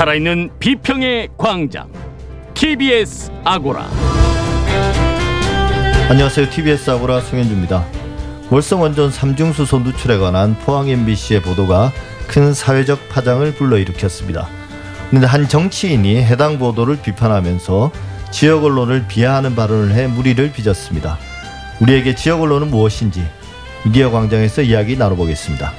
살아있는 비평의 광장 TBS 아고라 안녕하세요. TBS 아고라 송현주입니다. 월성 원전 삼중수소 누출에 관한 포항 MBC의 보도가 큰 사회적 파장을 불러일으켰습니다. 그런데 한 정치인이 해당 보도를 비판하면서 지역 언론을 비하하는 발언을 해 무리를 빚었습니다. 우리에게 지역 언론은 무엇인지 미디어 광장에서 이야기 나눠보겠습니다.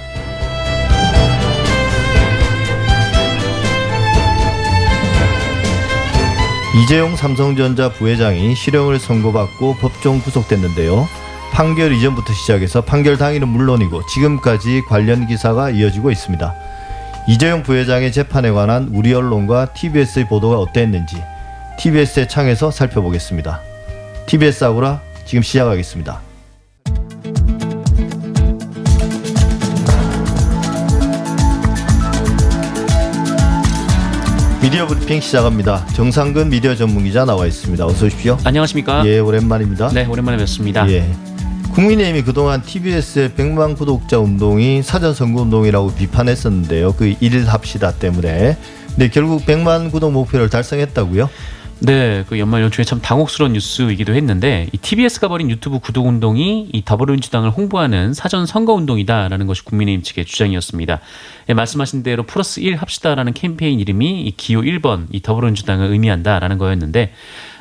이재용 삼성전자 부회장이 실형을 선고받고 법정 구속됐는데요. 판결 이전부터 시작해서 판결 당일은 물론이고 지금까지 관련 기사가 이어지고 있습니다. 이재용 부회장의 재판에 관한 우리 언론과 TBS의 보도가 어땠는지 TBS의 창에서 살펴보겠습니다. TBS 아고라 지금 시작하겠습니다. 미디어 브리핑 시작합니다. 정상근 미디어 전문기자 나와 있습니다. 어서 오십시오. 안녕하십니까? 예, 오랜만입니다. 네, 오랜만에 뵙습니다. 예. 국민의힘이 그동안 TBS의 100만 구독자 운동이 사전 선거 운동이라고 비판했었는데요. 그 일일 합시다 때문에. 근데 결국 100만 구독 목표를 달성했다고요? 네, 그 연말 연초에 참 당혹스러운 뉴스이기도 했는데 이 TBS가 벌인 유튜브 구독 운동이 이 더불어민주당을 홍보하는 사전 선거 운동이다라는 것이 국민의힘 측의 주장이었습니다. 예, 말씀하신 대로 플러스 1 합시다라는 캠페인 이름이 이 기호 1번 이 더불어민주당을 의미한다라는 거였는데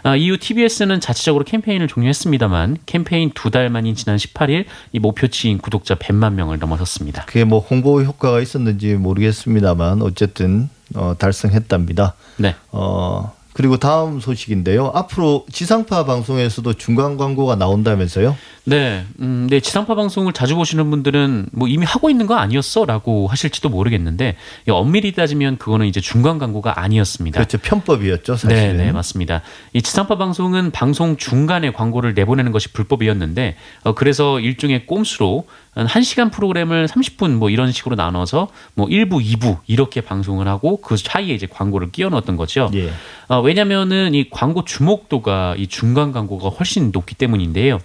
아, 이후 TBS는 자체적으로 캠페인을 종료했습니다만 캠페인 두 달 만인 지난 18일 이 목표치인 구독자 100만 명을 넘어섰습니다. 그게 뭐 홍보 효과가 있었는지 모르겠습니다만 어쨌든 어, 달성했답니다. 네. 어, 그리고 다음 소식인데요. 앞으로 지상파 방송에서도 중간 광고가 나온다면서요? 네, 음, 네 지상파 방송을 자주 보시는 분들은 뭐 이미 하고 있는 거 아니었어 라고 하실지도 모르겠는데 엄밀히 따지면 그거는 이제 중간 광고가 아니었습니다. 그렇죠, 편법이었죠, 사실. 네, 네, 맞습니다. 이 지상파 방송은 방송 중간에 광고를 내보내는 것이 불법이었는데 어, 그래서 일종의 꼼수로 한 1시간 프로그램을 30분 뭐 이런 식으로 나눠서 뭐 1부, 2부 이렇게 방송을 하고 그 사이에 이제 광고를 끼워 넣었던 거죠. 예. 어, 왜냐면은 이 광고 주목도가 이 중간 광고가 훨씬 높기 때문인데요.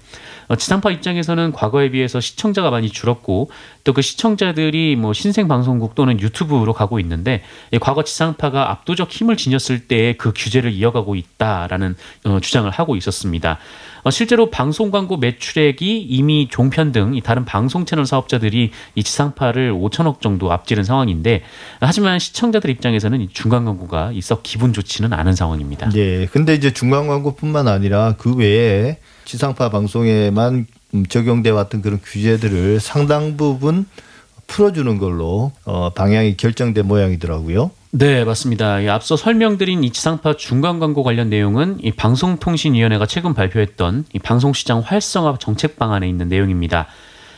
어, 지상파 입장에서는 과거에 비해서 시청자가 많이 줄었고 또 그 시청자들이 뭐 신생 방송국 또는 유튜브로 가고 있는데 이 과거 지상파가 압도적 힘을 지녔을 때 그 규제를 이어가고 있다라는 어, 주장을 하고 있었습니다. 어, 실제로 방송 광고 매출액이 이미 종편 등 다른 방송 채널 사업자들이 이 지상파를 5천억 정도 앞지른 상황인데 하지만 시청자들 입장에서는 이 중간 광고가 있어 기분 좋지는 않은 상황입니다. 예. 근데 이제 중간 광고뿐만 아니라 그 외에 지상파 방송에만 적용돼 왔던 그런 규제들을 상당 부분 풀어주는 걸로 어, 방향이 결정된 모양이더라고요. 네, 맞습니다. 앞서 설명드린 이 지상파 중간 광고 관련 내용은 이 방송통신위원회가 최근 발표했던 이 방송시장 활성화 정책 방안에 있는 내용입니다.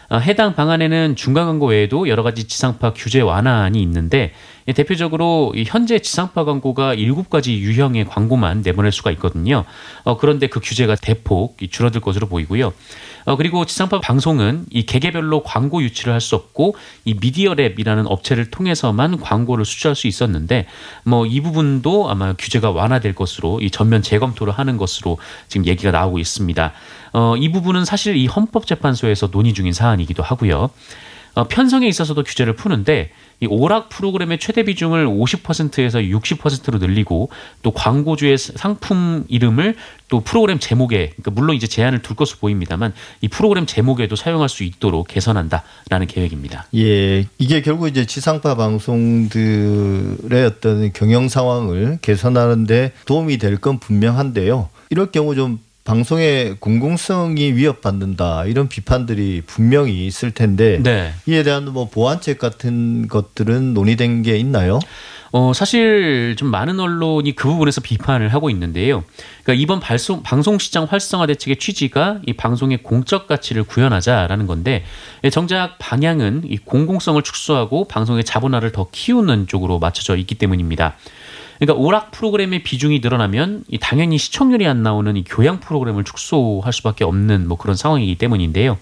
어, 해당 방안에는 중간 광고 외에도 여러 가지 지상파 규제 완화안이 있는데 대표적으로 현재 지상파 광고가 7가지 유형의 광고만 내보낼 수가 있거든요. 어, 그런데 그 규제가 대폭 줄어들 것으로 보이고요. 어, 그리고 지상파 방송은 이 개개별로 광고 유치를 할 수 없고 이 미디어랩이라는 업체를 통해서만 광고를 수주할 수 있었는데 뭐 이 부분도 아마 규제가 완화될 것으로 이 전면 재검토를 하는 것으로 지금 얘기가 나오고 있습니다. 어, 이 부분은 사실 이 헌법재판소에서 논의 중인 사안이기도 하고요. 어, 편성에 있어서도 규제를 푸는데 이 오락 프로그램의 최대 비중을 50%에서 60%로 늘리고 또 광고주의 상품 이름을 또 프로그램 제목에 그러니까 물론 이제 제한을 둘 것으로 보입니다만 이 프로그램 제목에도 사용할 수 있도록 개선한다라는 계획입니다. 예, 이게 결국 이제 지상파 방송들의 어떤 경영 상황을 개선하는데 도움이 될 건 분명한데요. 이럴 경우 좀 방송의 공공성이 위협받는다 이런 비판들이 분명히 있을 텐데 네. 이에 대한 뭐 보완책 같은 것들은 논의된 게 있나요? 어, 사실 좀 많은 언론이 그 부분에서 비판을 하고 있는데요. 그러니까 이번 발송, 방송 시장 활성화 대책의 취지가 이 방송의 공적 가치를 구현하자라는 건데 정작 방향은 이 공공성을 축소하고 방송의 자본화를 더 키우는 쪽으로 맞춰져 있기 때문입니다. 그러니까 오락 프로그램의 비중이 늘어나면 당연히 시청률이 안 나오는 이 교양 프로그램을 축소할 수밖에 없는 뭐 그런 상황이기 때문인데요.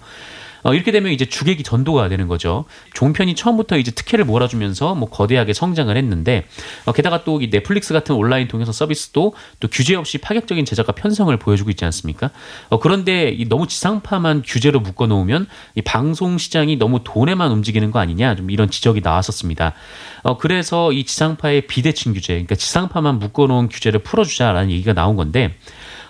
어, 이렇게 되면 이제 주객이 전도가 되는 거죠. 종편이 처음부터 이제 특혜를 몰아주면서 뭐 거대하게 성장을 했는데 어, 게다가 또 이 넷플릭스 같은 온라인 동영상 서비스도 또 규제 없이 파격적인 제작과 편성을 보여주고 있지 않습니까? 어, 그런데 이 너무 지상파만 규제로 묶어놓으면 이 방송 시장이 너무 돈에만 움직이는 거 아니냐 좀 이런 지적이 나왔었습니다. 어, 그래서 이 지상파의 비대칭 규제, 그러니까 지상파만 묶어놓은 규제를 풀어주자라는 얘기가 나온 건데.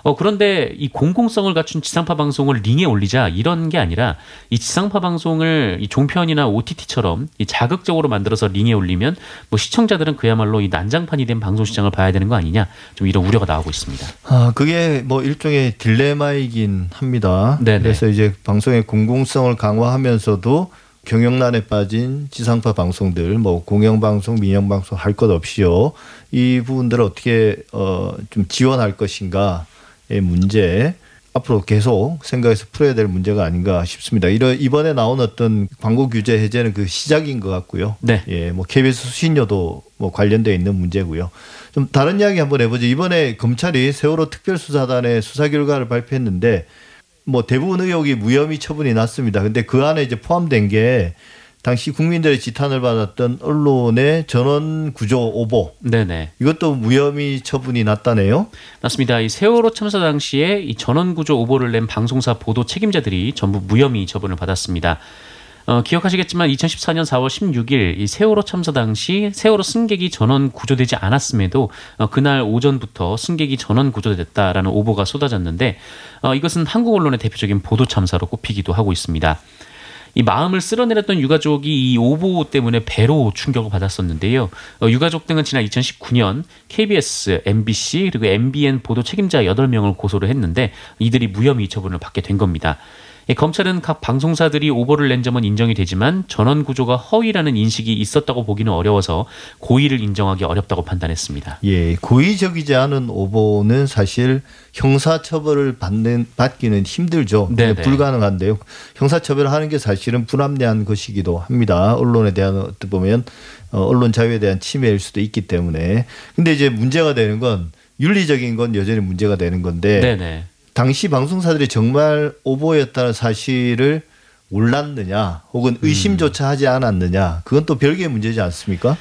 어, 그런데 이 공공성을 갖춘 지상파 방송을 링에 올리자 이런 게 아니라 이 지상파 방송을 이 종편이나 OTT처럼 이 자극적으로 만들어서 링에 올리면 뭐 시청자들은 그야말로 이 난장판이 된 방송 시장을 봐야 되는 거 아니냐 좀 이런 우려가 나오고 있습니다. 아, 그게 뭐 일종의 딜레마이긴 합니다. 네네. 그래서 이제 방송의 공공성을 강화하면서도 경영난에 빠진 지상파 방송들, 뭐 공영방송, 민영방송 할 것 없이요. 이 부분들을 어떻게 어, 좀 지원할 것인가의 문제 앞으로 계속 생각해서 풀어야 될 문제가 아닌가 싶습니다. 이러 이번에 나온 어떤 광고 규제 해제는 그 시작인 것 같고요. 네. 예, 뭐 KBS 수신료도 뭐 관련돼 있는 문제고요. 좀 다른 이야기 한번 해보죠. 이번에 검찰이 세월호 특별수사단의 수사 결과를 발표했는데 뭐 대부분 의혹이 무혐의 처분이 났습니다. 근데 그 안에 이제 포함된 게 당시 국민들의 지탄을 받았던 언론의 전원 구조 오보 네네. 이것도 무혐의 처분이 났다네요. 맞습니다. 이 세월호 참사 당시에 이 전원 구조 오보를 낸 방송사 보도 책임자들이 전부 무혐의 처분을 받았습니다. 어, 기억하시겠지만 2014년 4월 16일 이 세월호 참사 당시 세월호 승객이 전원 구조되지 않았음에도 어, 그날 오전부터 승객이 전원 구조됐다라는 오보가 쏟아졌는데 어, 이것은 한국 언론의 대표적인 보도 참사로 꼽히기도 하고 있습니다. 이 마음을 쓸어내렸던 유가족이 이 오보 때문에 배로 충격을 받았었는데요. 어, 유가족 등은 지난 2019년 KBS, MBC 그리고 MBN 보도 책임자 8명을 고소를 했는데 이들이 무혐의 처분을 받게 된 겁니다. 예, 검찰은 각 방송사들이 오보를 낸 점은 인정이 되지만 전원 구조가 허위라는 인식이 있었다고 보기는 어려워서 고의를 인정하기 어렵다고 판단했습니다. 예, 고의적이지 않은 오보는 사실 형사처벌을 받는 받기는 힘들죠. 네네. 불가능한데요. 형사처벌을 하는 게 사실은 불합리한 것이기도 합니다. 언론에 대한 어떻게 보면 어, 언론 자유에 대한 침해일 수도 있기 때문에. 근데 이제 문제가 되는 건 윤리적인 건 여전히 문제가 되는 건데 네네. 당시 방송사들이 정말 오보였다는 사실을 몰랐느냐 혹은 의심조차 하지 않았느냐 그건 또 별개의 문제지 않습니까?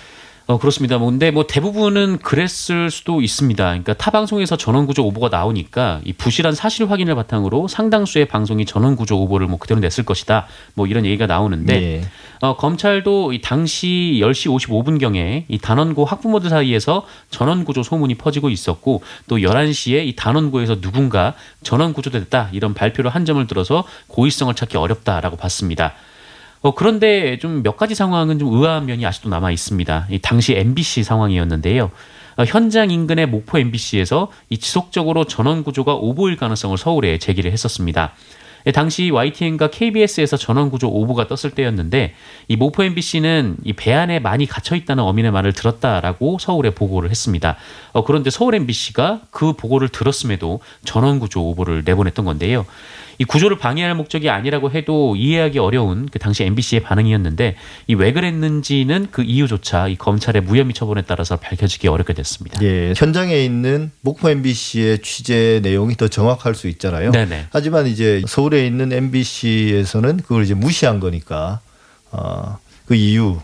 어, 그렇습니다. 뭐, 근데 뭐 대부분은 그랬을 수도 있습니다. 그러니까 타 방송에서 전원구조 오보가 나오니까 이 부실한 사실 확인을 바탕으로 상당수의 방송이 전원구조 오보를 뭐 그대로 냈을 것이다. 뭐 이런 얘기가 나오는데 예. 어, 검찰도 이 당시 10시 55분경에 이 단원고 학부모들 사이에서 전원구조 소문이 퍼지고 있었고 또 11시에 이 단원고에서 누군가 전원구조됐다 이런 발표를 한 점을 들어서 고의성을 찾기 어렵다라고 봤습니다. 어, 그런데 좀 몇 가지 상황은 좀 의아한 면이 아직도 남아 있습니다. 이 당시 MBC 상황이었는데요. 어, 현장 인근의 목포 MBC에서 이 지속적으로 전원 구조가 오보일 가능성을 서울에 제기를 했었습니다. 예, 당시 YTN과 KBS에서 전원 구조 오보가 떴을 때였는데 이 모포 MBC는 이 배 안에 많이 갇혀 있다는 어민의 말을 들었다라고 서울에 보고를 했습니다. 어, 그런데 서울 MBC가 그 보고를 들었음에도 전원 구조 오보를 내보냈던 건데요. 이 구조를 방해할 목적이 아니라고 해도 이해하기 어려운 그 당시 MBC의 반응이었는데 이 왜 그랬는지는 그 이유조차 이 검찰의 무혐의 처분에 따라서 밝혀지기 어렵게 됐습니다. 예, 현장에 있는 목포 MBC의 취재 내용이 더 정확할 수 있잖아요. 네네. 하지만 이제 서울에 있는 MBC에서는 그걸 이제 무시한 거니까 어, 그 이유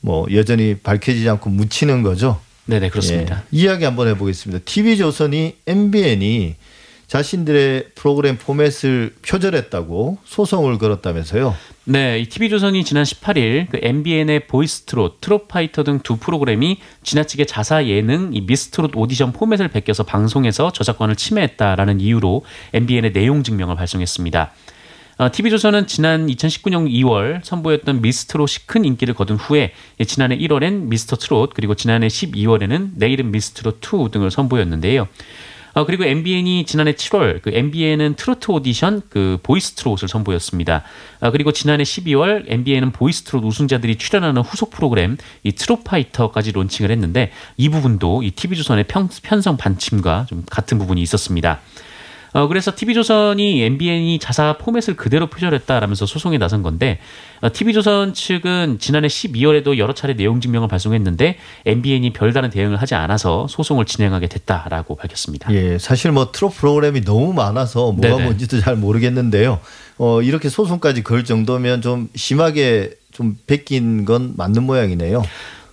뭐 여전히 밝혀지지 않고 묻히는 거죠. 네네 그렇습니다. 예, 이야기 한번 해보겠습니다. TV조선이 MBN이 자신들의 프로그램 포맷을 표절했다고 소송을 걸었다면서요. 네, 이 TV조선이 지난 18일 그 MBN의 보이스트롯, 트롯파이터 등 두 프로그램이 지나치게 자사 예능 이 미스트롯 오디션 포맷을 베껴서 방송에서 저작권을 침해했다라는 이유로 MBN의 내용 증명을 발송했습니다. 어, TV조선은 지난 2019년 2월 선보였던 미스트롯이 큰 인기를 거둔 후에 예, 지난해 1월엔 미스터 트롯 그리고 지난해 12월에는 내일은 미스트롯 2 등을 선보였는데요. 어, 그리고 MBN이 지난해 7월 그 MBN은 트로트 오디션 그 보이스 트롯을 선보였습니다. 아, 그리고 지난해 12월 MBN은 보이스 트롯 우승자들이 출연하는 후속 프로그램 이 트롯 파이터까지 론칭을 했는데 이 부분도 이 TV조선의 편, 편성 방침과 좀 같은 부분이 있었습니다. 어, 그래서 TV조선이 MBN이 자사 포맷을 그대로 표절했다라면서 소송에 나선 건데 어, TV조선 측은 지난해 12월에도 여러 차례 내용 증명을 발송했는데 MBN이 별다른 대응을 하지 않아서 소송을 진행하게 됐다라고 밝혔습니다. 예, 사실 뭐 트롯 프로그램이 너무 많아서 뭐가 네네. 뭔지도 잘 모르겠는데요. 어, 이렇게 소송까지 걸 정도면 좀 심하게 좀 베낀 건 맞는 모양이네요.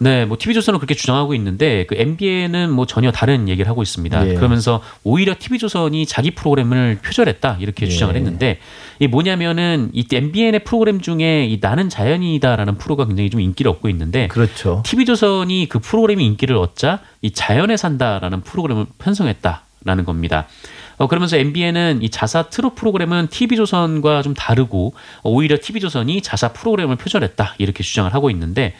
네, 뭐 TV조선은 그렇게 주장하고 있는데 그 MBN은 뭐 전혀 다른 얘기를 하고 있습니다. 예. 그러면서 오히려 TV조선이 자기 프로그램을 표절했다 이렇게 예. 주장을 했는데 이 뭐냐면은 이 MBN의 프로그램 중에 이 나는 자연이다라는 프로가 굉장히 좀 인기를 얻고 있는데 그렇죠. TV조선이 그 프로그램이 인기를 얻자 이 자연에 산다라는 프로그램을 편성했다라는 겁니다. 어, 그러면서 MBN은 이 자사 트롯 프로그램은 TV조선과 좀 다르고 어, 오히려 TV조선이 자사 프로그램을 표절했다 이렇게 주장을 하고 있는데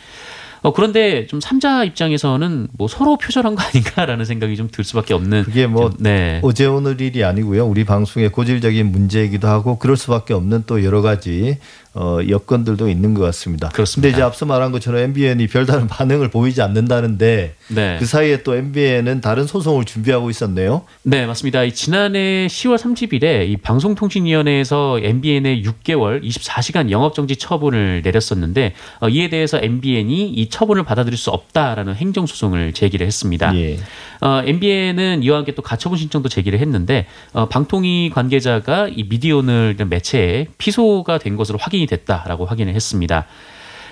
어, 그런데 좀 삼자 입장에서는 뭐 서로 표절한 거 아닌가라는 생각이 좀 들 수밖에 없는 그게 뭐 좀, 네. 어제 오늘 일이 아니고요. 우리 방송의 고질적인 문제이기도 하고 그럴 수밖에 없는 또 여러 가지 어, 여건들도 있는 것 같습니다. 그렇습니다. 근데 이제 앞서 말한 것처럼 MBN이 별다른 반응을 보이지 않는다는데 네. 그 사이에 또 MBN은 다른 소송을 준비하고 있었네요. 네, 맞습니다. 이 지난해 10월 30일에 이 방송통신위원회에서 MBN의 6개월 24시간 영업정지 처분을 내렸었는데 어, 이에 대해서 MBN이 이 처분을 받아들일 수 없다라는 행정소송을 제기를 했습니다. 예. 어, MBN은 이와 함께 또 가처분 신청도 제기를 했는데 어, 방통위 관계자가 이 미디어오늘 이런 매체에 피소가 된 것으로 확인이 됐다라고 확인을 했습니다.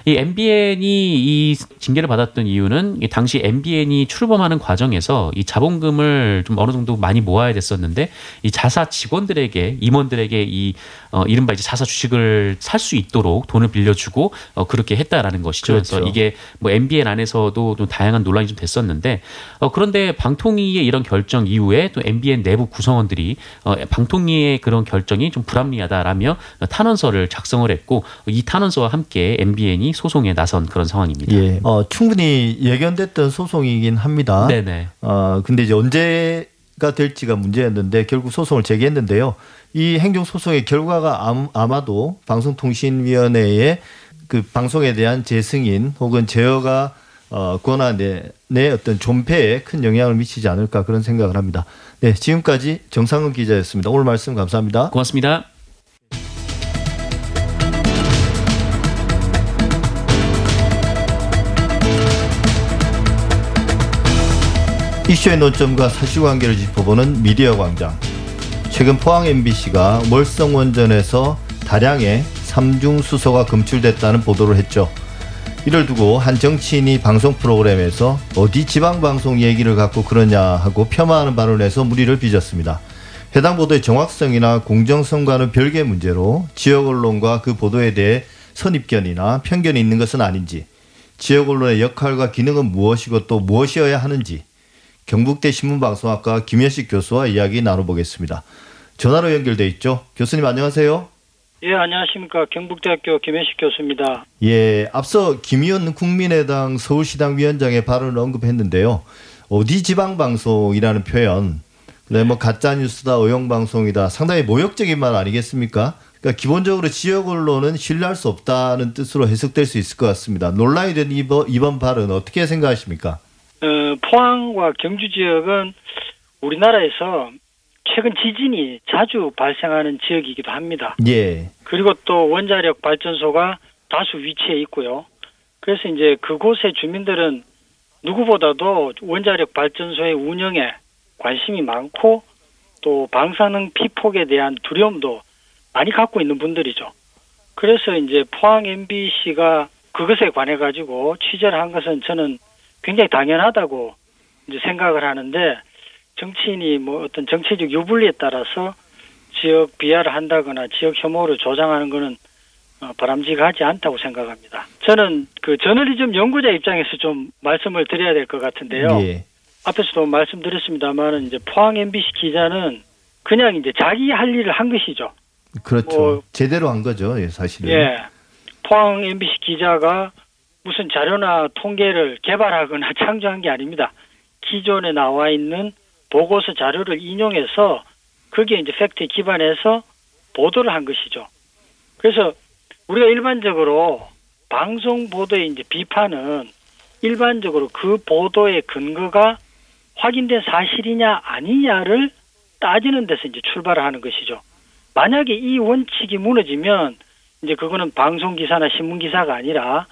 이 MBN이 이 징계를 받았던 이유는 이 당시 MBN이 출범하는 과정에서 이 자본금을 좀 어느 정도 많이 모아야 됐었는데 이 자사 직원들에게 임원들에게 이 어, 이른바 이제 자사 주식을 살 수 있도록 돈을 빌려주고 어, 그렇게 했다라는 것이죠. 그래서 그렇죠. 이게 뭐 MBN 안에서도 좀 다양한 논란이 좀 됐었는데 어, 그런데 방통위의 이런 결정 이후에 또 MBN 내부 구성원들이 어, 방통위의 그런 결정이 좀 불합리하다라며 탄원서를 작성을 했고 이 탄원서와 함께 MBN이 소송에 나선 그런 상황입니다. 예. 어, 충분히 예견됐던 소송이긴 합니다. 네네. 어, 근데 이제 언제 가 될지가 문제였는데 결국 소송을 제기했는데요. 이 행정 소송의 결과가 암- 아마도 방송통신위원회의 그 방송에 대한 재승인 혹은 제어가 어, 권한의 내 어떤 존폐에 큰 영향을 미치지 않을까 그런 생각을 합니다. 네, 지금까지 정상은 기자였습니다. 오늘 말씀 감사합니다. 고맙습니다. 이슈의 논점과 사실관계를 짚어보는 미디어 광장. 최근 포항 MBC가 월성 원전에서 다량의 삼중 수소가 검출됐다는 보도를 했죠. 이를 두고 한 정치인이 방송 프로그램에서 어디 지방 방송 얘기를 갖고 그러냐 하고 폄하하는 발언에서 물의를 빚었습니다. 해당 보도의 정확성이나 공정성과는 별개의 문제로 지역 언론과 그 보도에 대해 선입견이나 편견이 있는 것은 아닌지, 지역 언론의 역할과 기능은 무엇이고 또 무엇이어야 하는지 경북대 신문방송학과 김현식 교수와 이야기 나눠보겠습니다. 전화로 연결돼 있죠. 교수님 안녕하세요. 예, 안녕하십니까. 경북대학교 김현식 교수입니다. 예, 앞서 김의원 국민의당 서울시당 위원장의 발언을 언급했는데요. 어디 지방방송이라는 표현, 그다음에 뭐 가짜뉴스다, 어용방송이다, 상당히 모욕적인 말 아니겠습니까? 그러니까 기본적으로 지역 언론은 신뢰할 수 없다는 뜻으로 해석될 수 있을 것 같습니다. 논란이 된 이번, 이번 발언 어떻게 생각하십니까? 어, 포항과 경주 지역은 우리나라에서 최근 지진이 자주 발생하는 지역이기도 합니다. 예, 그리고 또 원자력 발전소가 다수 위치해 있고요. 그래서 이제 그곳의 주민들은 누구보다도 원자력 발전소의 운영에 관심이 많고 또 방사능 피폭에 대한 두려움도 많이 갖고 있는 분들이죠. 그래서 이제 포항 MBC가 그것에 관해 가지고 취재를 한 것은 저는 굉장히 당연하다고 이제 생각을 하는데 정치인이 뭐 어떤 정치적 유불리에 따라서 지역 비하를 한다거나 지역 혐오를 조장하는 것은 어, 바람직하지 않다고 생각합니다. 저는 그 저널리즘 연구자 입장에서 좀 말씀을 드려야 될 것 같은데요. 예, 앞에서도 말씀드렸습니다만은 이제 포항 MBC 기자는 그냥 이제 자기 할 일을 한 것이죠. 그렇죠. 뭐- 제대로 한 거죠, 예, 사실은. 예. 포항 MBC 기자가 무슨 자료나 통계를 개발하거나 창조한 게 아닙니다. 기존에 나와 있는 보고서 자료를 인용해서 거기에 이제 팩트에 기반해서 보도를 한 것이죠. 그래서 우리가 일반적으로 방송 보도의 이제 비판은 일반적으로 그 보도의 근거가 확인된 사실이냐 아니냐를 따지는 데서 이제 출발을 하는 것이죠. 만약에 이 원칙이 무너지면 이제 그거는 방송 기사나 신문 기사가 아니라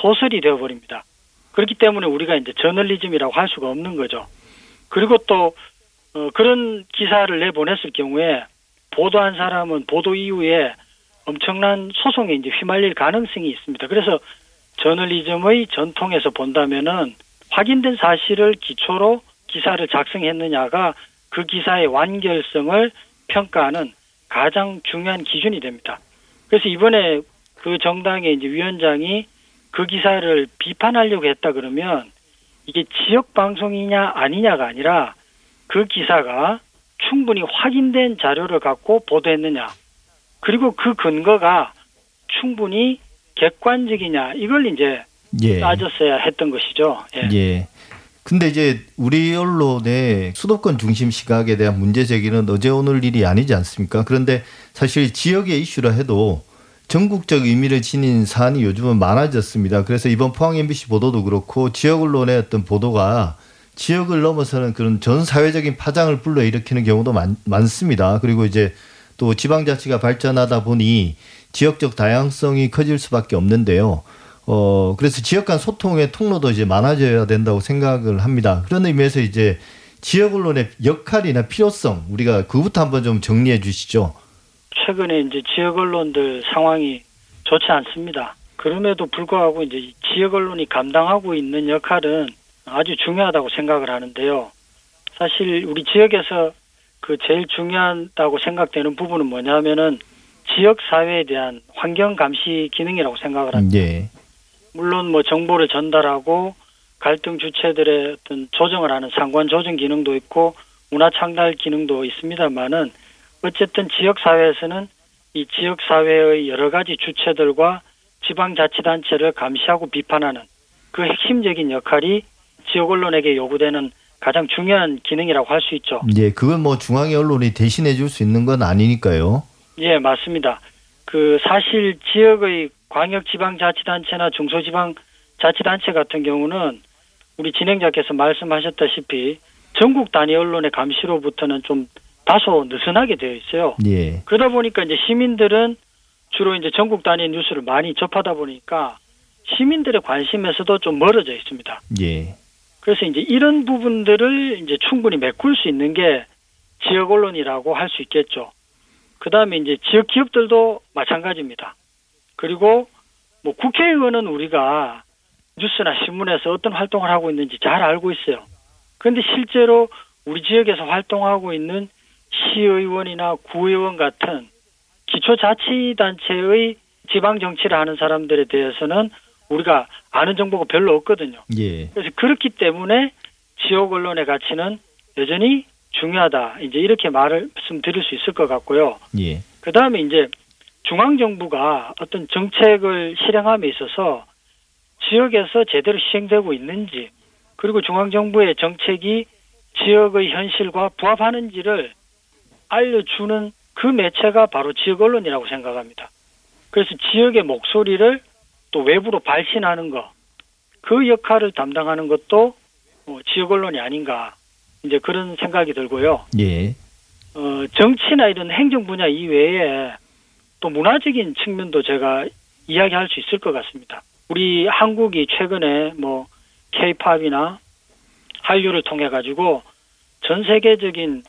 소설이 되어 버립니다. 그렇기 때문에 우리가 이제 저널리즘이라고 할 수가 없는 거죠. 그리고 또 어, 그런 기사를 내보냈을 경우에 보도한 사람은 보도 이후에 엄청난 소송에 이제 휘말릴 가능성이 있습니다. 그래서 저널리즘의 전통에서 본다면은 확인된 사실을 기초로 기사를 작성했느냐가 그 기사의 완결성을 평가하는 가장 중요한 기준이 됩니다. 그래서 이번에 그 정당의 이제 위원장이 그 기사를 비판하려고 했다 그러면 이게 지역 방송이냐 아니냐가 아니라 그 기사가 충분히 확인된 자료를 갖고 보도했느냐 그리고 그 근거가 충분히 객관적이냐 이걸 이제 예. 따졌어야 했던 것이죠. 예. 예. 근데 이제 우리 언론의 수도권 중심 시각에 대한 문제 제기는 어제 오늘 일이 아니지 않습니까? 그런데 사실 지역의 이슈라 해도 전국적 의미를 지닌 사안이 요즘은 많아졌습니다. 그래서 이번 포항 MBC 보도도 그렇고 지역 언론의 어떤 보도가 지역을 넘어서는 그런 전 사회적인 파장을 불러일으키는 경우도 많, 많습니다. 그리고 이제 또 지방자치가 발전하다 보니 지역적 다양성이 커질 수밖에 없는데요. 어, 그래서 지역 간 소통의 통로도 이제 많아져야 된다고 생각을 합니다. 그런 의미에서 이제 지역 언론의 역할이나 필요성 우리가 그부터 한번 좀 정리해 주시죠. 최근에 이제 지역 언론들 상황이 좋지 않습니다. 그럼에도 불구하고 이제 지역 언론이 감당하고 있는 역할은 아주 중요하다고 생각을 하는데요. 사실 우리 지역에서 그 제일 중요하다고 생각되는 부분은 뭐냐면은 지역 사회에 대한 환경 감시 기능이라고 생각을 합니다. 예. 물론 뭐 정보를 전달하고 갈등 주체들의 어떤 조정을 하는 상관 조정 기능도 있고 문화 창달 기능도 있습니다만은 어쨌든 지역 사회에서는 이 지역 사회의 여러 가지 주체들과 지방자치단체를 감시하고 비판하는 그 핵심적인 역할이 지역 언론에게 요구되는 가장 중요한 기능이라고 할 수 있죠. 예, 그건 뭐 중앙의 언론이 대신해 줄 수 있는 건 아니니까요. 예, 맞습니다. 그 사실 지역의 광역지방자치단체나 중소지방자치단체 같은 경우는 우리 진행자께서 말씀하셨다시피 전국 단위 언론의 감시로부터는 좀 다소 느슨하게 되어 있어요. 예. 그러다 보니까 이제 시민들은 주로 이제 전국 단위 뉴스를 많이 접하다 보니까 시민들의 관심에서도 좀 멀어져 있습니다. 예. 그래서 이제 이런 부분들을 이제 충분히 메꿀 수 있는 게 지역 언론이라고 할 수 있겠죠. 그 다음에 이제 지역 기업들도 마찬가지입니다. 그리고 뭐 국회의원은 우리가 뉴스나 신문에서 어떤 활동을 하고 있는지 잘 알고 있어요. 그런데 실제로 우리 지역에서 활동하고 있는 시의원이나 구의원 같은 기초자치단체의 지방 정치를 하는 사람들에 대해서는 우리가 아는 정보가 별로 없거든요. 예. 그래서 그렇기 때문에 지역 언론의 가치는 여전히 중요하다. 이제 이렇게 말을 말씀드릴 수 있을 것 같고요. 예. 그 다음에 이제 중앙 정부가 어떤 정책을 실행함에 있어서 지역에서 제대로 시행되고 있는지 그리고 중앙 정부의 정책이 지역의 현실과 부합하는지를 알려주는 그 매체가 바로 지역 언론이라고 생각합니다. 그래서 지역의 목소리를 또 외부로 발신하는 것, 그 역할을 담당하는 것도 어, 지역 언론이 아닌가 이제 그런 생각이 들고요. 예. 어, 정치나 이런 행정 분야 이외에 또 문화적인 측면도 제가 이야기할 수 있을 것 같습니다. 우리 한국이 최근에 뭐 케이팝이나 한류를 통해 가지고 전 세계적인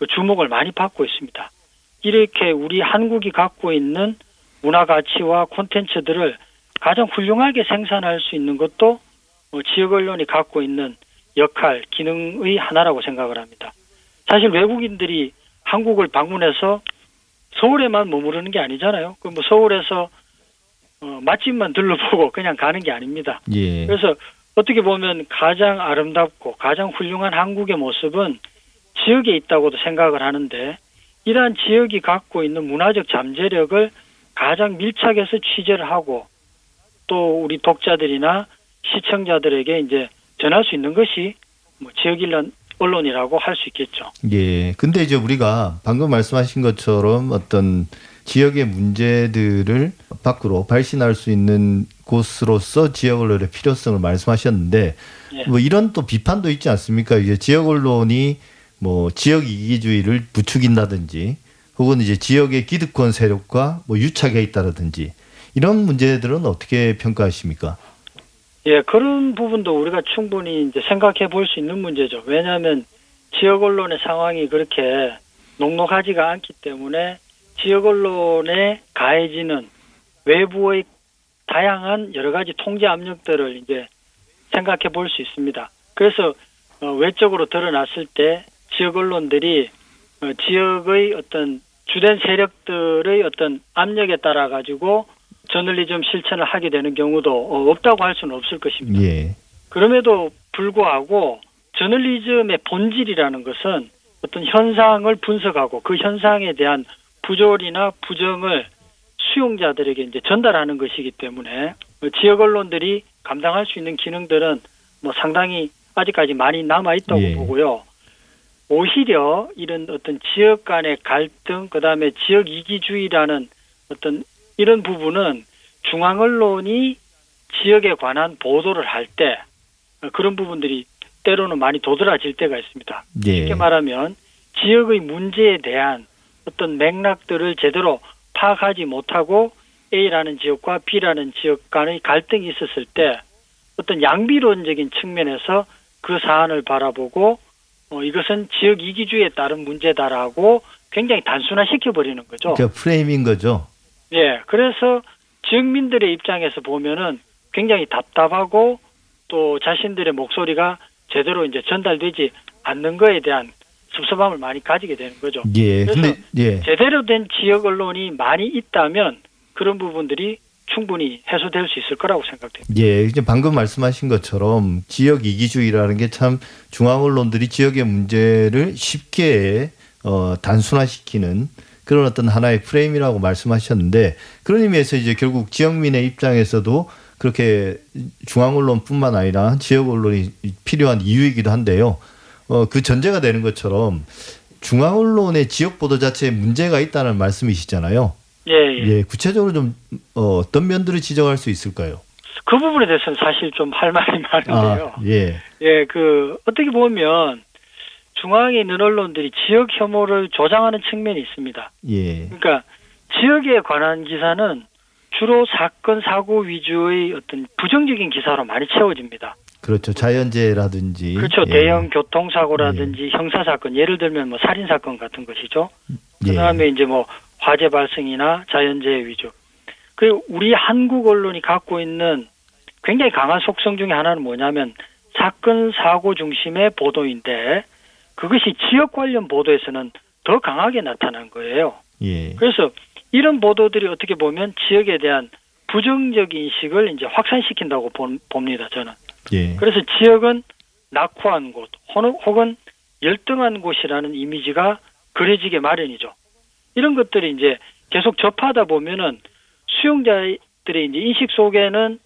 그 주목을 많이 받고 있습니다. 이렇게 우리 한국이 갖고 있는 문화 가치와 콘텐츠들을 가장 훌륭하게 생산할 수 있는 것도 어, 지역 언론이 갖고 있는 역할, 기능의 하나라고 생각을 합니다. 사실 외국인들이 한국을 방문해서 서울에만 머무르는 게 아니잖아요. 그 뭐 서울에서 어, 맛집만 들러보고 그냥 가는 게 아닙니다. 예. 그래서 어떻게 보면 가장 아름답고 가장 훌륭한 한국의 모습은 지역에 있다고도 생각을 하는데 이러한 지역이 갖고 있는 문화적 잠재력을 가장 밀착해서 취재를 하고 또 우리 독자들이나 시청자들에게 이제 전할 수 있는 것이 뭐 지역 일론 언론이라고 할 수 있겠죠. 예. 근데 이제 우리가 방금 말씀하신 것처럼 어떤 지역의 문제들을 밖으로 발신할 수 있는 곳으로서 지역 언론의 필요성을 말씀하셨는데 예. 뭐 이런 또 비판도 있지 않습니까? 이제 지역 언론이 뭐 지역 이기주의를 부추긴다든지 혹은 이제 지역의 기득권 세력과 뭐 유착해 있다라든지 이런 문제들은 어떻게 평가하십니까? 예, 그런 부분도 우리가 충분히 이제 생각해 볼 수 있는 문제죠. 왜냐하면 지역 언론의 상황이 그렇게 녹록하지가 않기 때문에 지역 언론에 가해지는 외부의 다양한 여러 가지 통제 압력들을 이제 생각해 볼 수 있습니다. 그래서 어, 외적으로 드러났을 때 지역 언론들이 어, 지역의 어떤 주된 세력들의 어떤 압력에 따라 가지고 저널리즘 실천을 하게 되는 경우도 어, 없다고 할 수는 없을 것입니다. 예. 그럼에도 불구하고 저널리즘의 본질이라는 것은 어떤 현상을 분석하고 그 현상에 대한 부조리나 부정을 수용자들에게 이제 전달하는 것이기 때문에 지역 언론들이 감당할 수 있는 기능들은 뭐 상당히 아직까지 많이 남아 있다고 예. 보고요. 오히려 이런 어떤 지역 간의 갈등, 그 다음에 지역 이기주의라는 어떤 이런 부분은 중앙 언론이 지역에 관한 보도를 할 때 그런 부분들이 때로는 많이 도드라질 때가 있습니다. 예. 쉽게 말하면 지역의 문제에 대한 어떤 맥락들을 제대로 파악하지 못하고 A라는 지역과 B라는 지역 간의 갈등이 있었을 때 어떤 양비론적인 측면에서 그 사안을 바라보고 어, 이것은 지역 이기주의에 따른 문제다라고 굉장히 단순화시켜 버리는 거죠. 그러니까 프레임인 거죠. 예, 그래서 지역민들의 입장에서 보면은 굉장히 답답하고 또 자신들의 목소리가 제대로 이제 전달되지 않는 거에 대한 섭섭함을 많이 가지게 되는 거죠. 예. 그래서 근데 예. 제대로 된 지역 언론이 많이 있다면 그런 부분들이 충분히 해소될 수 있을 거라고 생각됩니다. 예, 이제 방금 말씀하신 것처럼 지역 이기주의라는 게 참 중앙 언론들이 지역의 문제를 쉽게 어, 단순화시키는 그런 어떤 하나의 프레임이라고 말씀하셨는데 그런 의미에서 이제 결국 지역민의 입장에서도 그렇게 중앙 언론뿐만 아니라 지역 언론이 필요한 이유이기도 한데요. 어, 그 전제가 되는 것처럼 중앙 언론의 지역 보도 자체에 문제가 있다는 말씀이시잖아요. 예, 예. 예, 구체적으로 좀 어, 어떤 면들을 지적할 수 있을까요? 그 부분에 대해서는 사실 좀 할 말이 많은데요. 아, 예. 예, 그 어떻게 보면 중앙에 있는 언론들이 지역 혐오를 조장하는 측면이 있습니다. 예. 그러니까 지역에 관한 기사는 주로 사건 사고 위주의 어떤 부정적인 기사로 많이 채워집니다. 그렇죠. 자연재해라든지. 그렇죠. 예. 대형 교통사고라든지 형사 사건, 예를 들면 뭐 살인 사건 같은 것이죠. 예. 그다음에 이제 뭐 화재 발생이나 자연재해 위주. 그리고 우리 한국 언론이 갖고 있는 굉장히 강한 속성 중에 하나는 뭐냐면 사건 사고 중심의 보도인데 그것이 지역 관련 보도에서는 더 강하게 나타난 거예요. 예. 그래서 이런 보도들이 어떻게 보면 지역에 대한 부정적 인식을 이제 확산시킨다고 본- 봅니다. 저는. 예. 그래서 지역은 낙후한 곳 혹은 열등한 곳이라는 이미지가 그려지게 마련이죠. 이런 것들이 이제 계속 접하다 보면은 수용자들의 이제 인식 속에는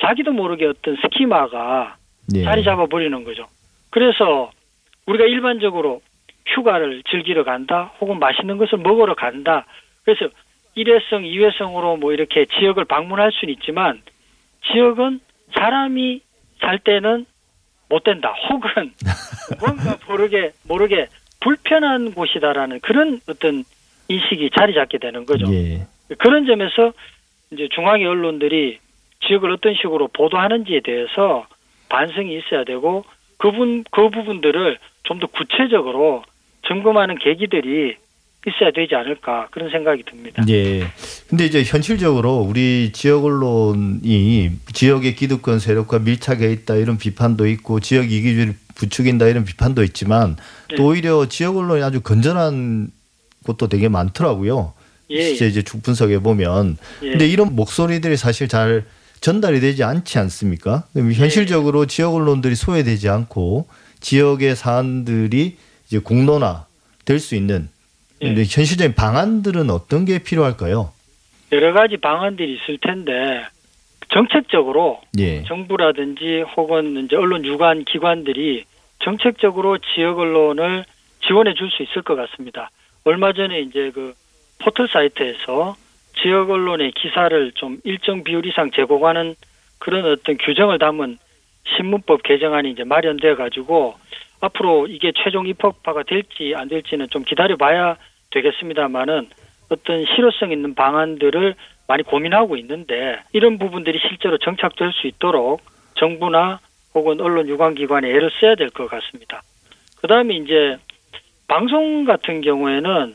자기도 모르게 어떤 스키마가 예. 자리 잡아 버리는 거죠. 그래서 우리가 일반적으로 휴가를 즐기러 간다, 혹은 맛있는 것을 먹으러 간다. 그래서 일회성, 이회성으로 뭐 이렇게 지역을 방문할 수는 있지만 지역은 사람이 살 때는 못 된다. 혹은 뭔가 모르게 모르게 불편한 곳이다라는 그런 어떤 인식이 자리 잡게 되는 거죠. 예. 그런 점에서 이제 중앙의 언론들이 지역을 어떤 식으로 보도하는지에 대해서 반성이 있어야 되고 그분 그 부분들을 좀 더 구체적으로 점검하는 계기들이 있어야 되지 않을까 그런 생각이 듭니다. 예. 근데 이제 현실적으로 우리 지역 언론이 지역의 기득권 세력과 밀착해 있다 이런 비판도 있고 지역 이기주의를 부추긴다 이런 비판도 있지만 네. 또 오히려 지역 언론이 아주 건전한 곳도 되게 많더라고요. 예, 실제 이제 쭉 분석해 보면 예. 근데 이런 목소리들이 사실 잘 전달이 되지 않지 않습니까? 그럼 현실적으로 지역 언론들이 소외되지 않고 지역의 사안들이 이제 공론화 될 수 있는 예. 근데 현실적인 방안들은 어떤 게 필요할까요? 여러 가지 방안들이 있을 텐데 정책적으로 예. 정부라든지 혹은 이제 언론 유관 기관들이 정책적으로 지역 언론을 지원해 줄 수 있을 것 같습니다. 얼마 전에 이제 그 포털 사이트에서 지역 언론의 기사를 좀 일정 비율 이상 제공하는 그런 어떤 규정을 담은 신문법 개정안이 이제 마련돼 가지고 앞으로 이게 최종 입법화가 될지 안 될지는 좀 기다려 봐야 되겠습니다만은 어떤 실효성 있는 방안들을 많이 고민하고 있는데 이런 부분들이 실제로 정착될 수 있도록 정부나 혹은 언론 유관기관에 애를 써야 될 것 같습니다. 그 다음에 이제 방송 같은 경우에는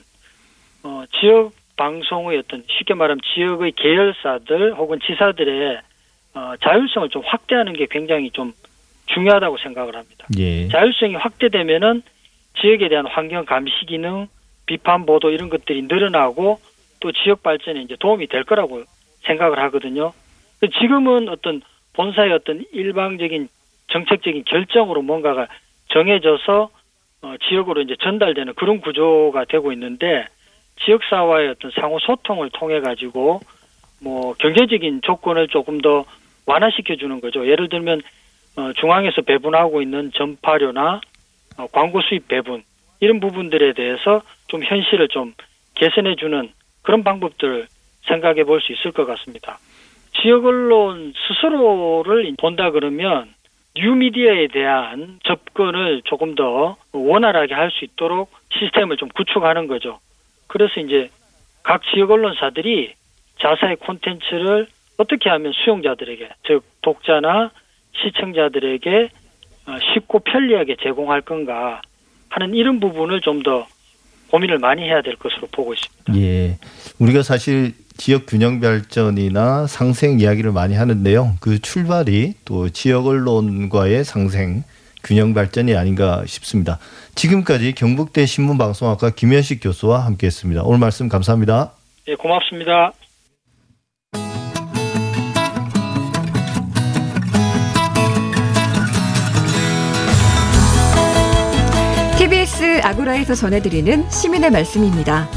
어, 지역 방송의 어떤 쉽게 말하면 지역의 계열사들 혹은 지사들의 어, 자율성을 좀 확대하는 게 굉장히 좀 중요하다고 생각을 합니다. 예. 자율성이 확대되면은 지역에 대한 환경 감시 기능, 비판 보도 이런 것들이 늘어나고 또 지역 발전에 이제 도움이 될 거라고 생각을 하거든요. 지금은 어떤 본사의 어떤 일방적인 정책적인 결정으로 뭔가가 정해져서 어, 지역으로 이제 전달되는 그런 구조가 되고 있는데 지역사와의 어떤 상호 소통을 통해 가지고 뭐 경제적인 조건을 조금 더 완화시켜 주는 거죠. 예를 들면 어, 중앙에서 배분하고 있는 전파료나 어, 광고 수입 배분 이런 부분들에 대해서 좀 현실을 좀 개선해 주는 그런 방법들을 생각해 볼 수 있을 것 같습니다. 지역 언론 스스로를 본다 그러면 뉴미디어에 대한 접근을 조금 더 원활하게 할 수 있도록 시스템을 좀 구축하는 거죠. 그래서 이제 각 지역 언론사들이 자사의 콘텐츠를 어떻게 하면 수용자들에게, 즉 독자나 시청자들에게 어, 쉽고 편리하게 제공할 건가 하는 이런 부분을 좀 더 고민을 많이 해야 될 것으로 보고 있습니다. 예. 우리가 사실 지역 균형 발전이나 상생 이야기를 많이 하는데요. 그 출발이 또 지역 언론과의 상생 균형 발전이 아닌가 싶습니다. 지금까지 경북대 신문방송학과 김현식 교수와 함께했습니다. 오늘 말씀 감사합니다. 예, 고맙습니다. TBS 아고라에서 전해드리는 시민의 말씀입니다.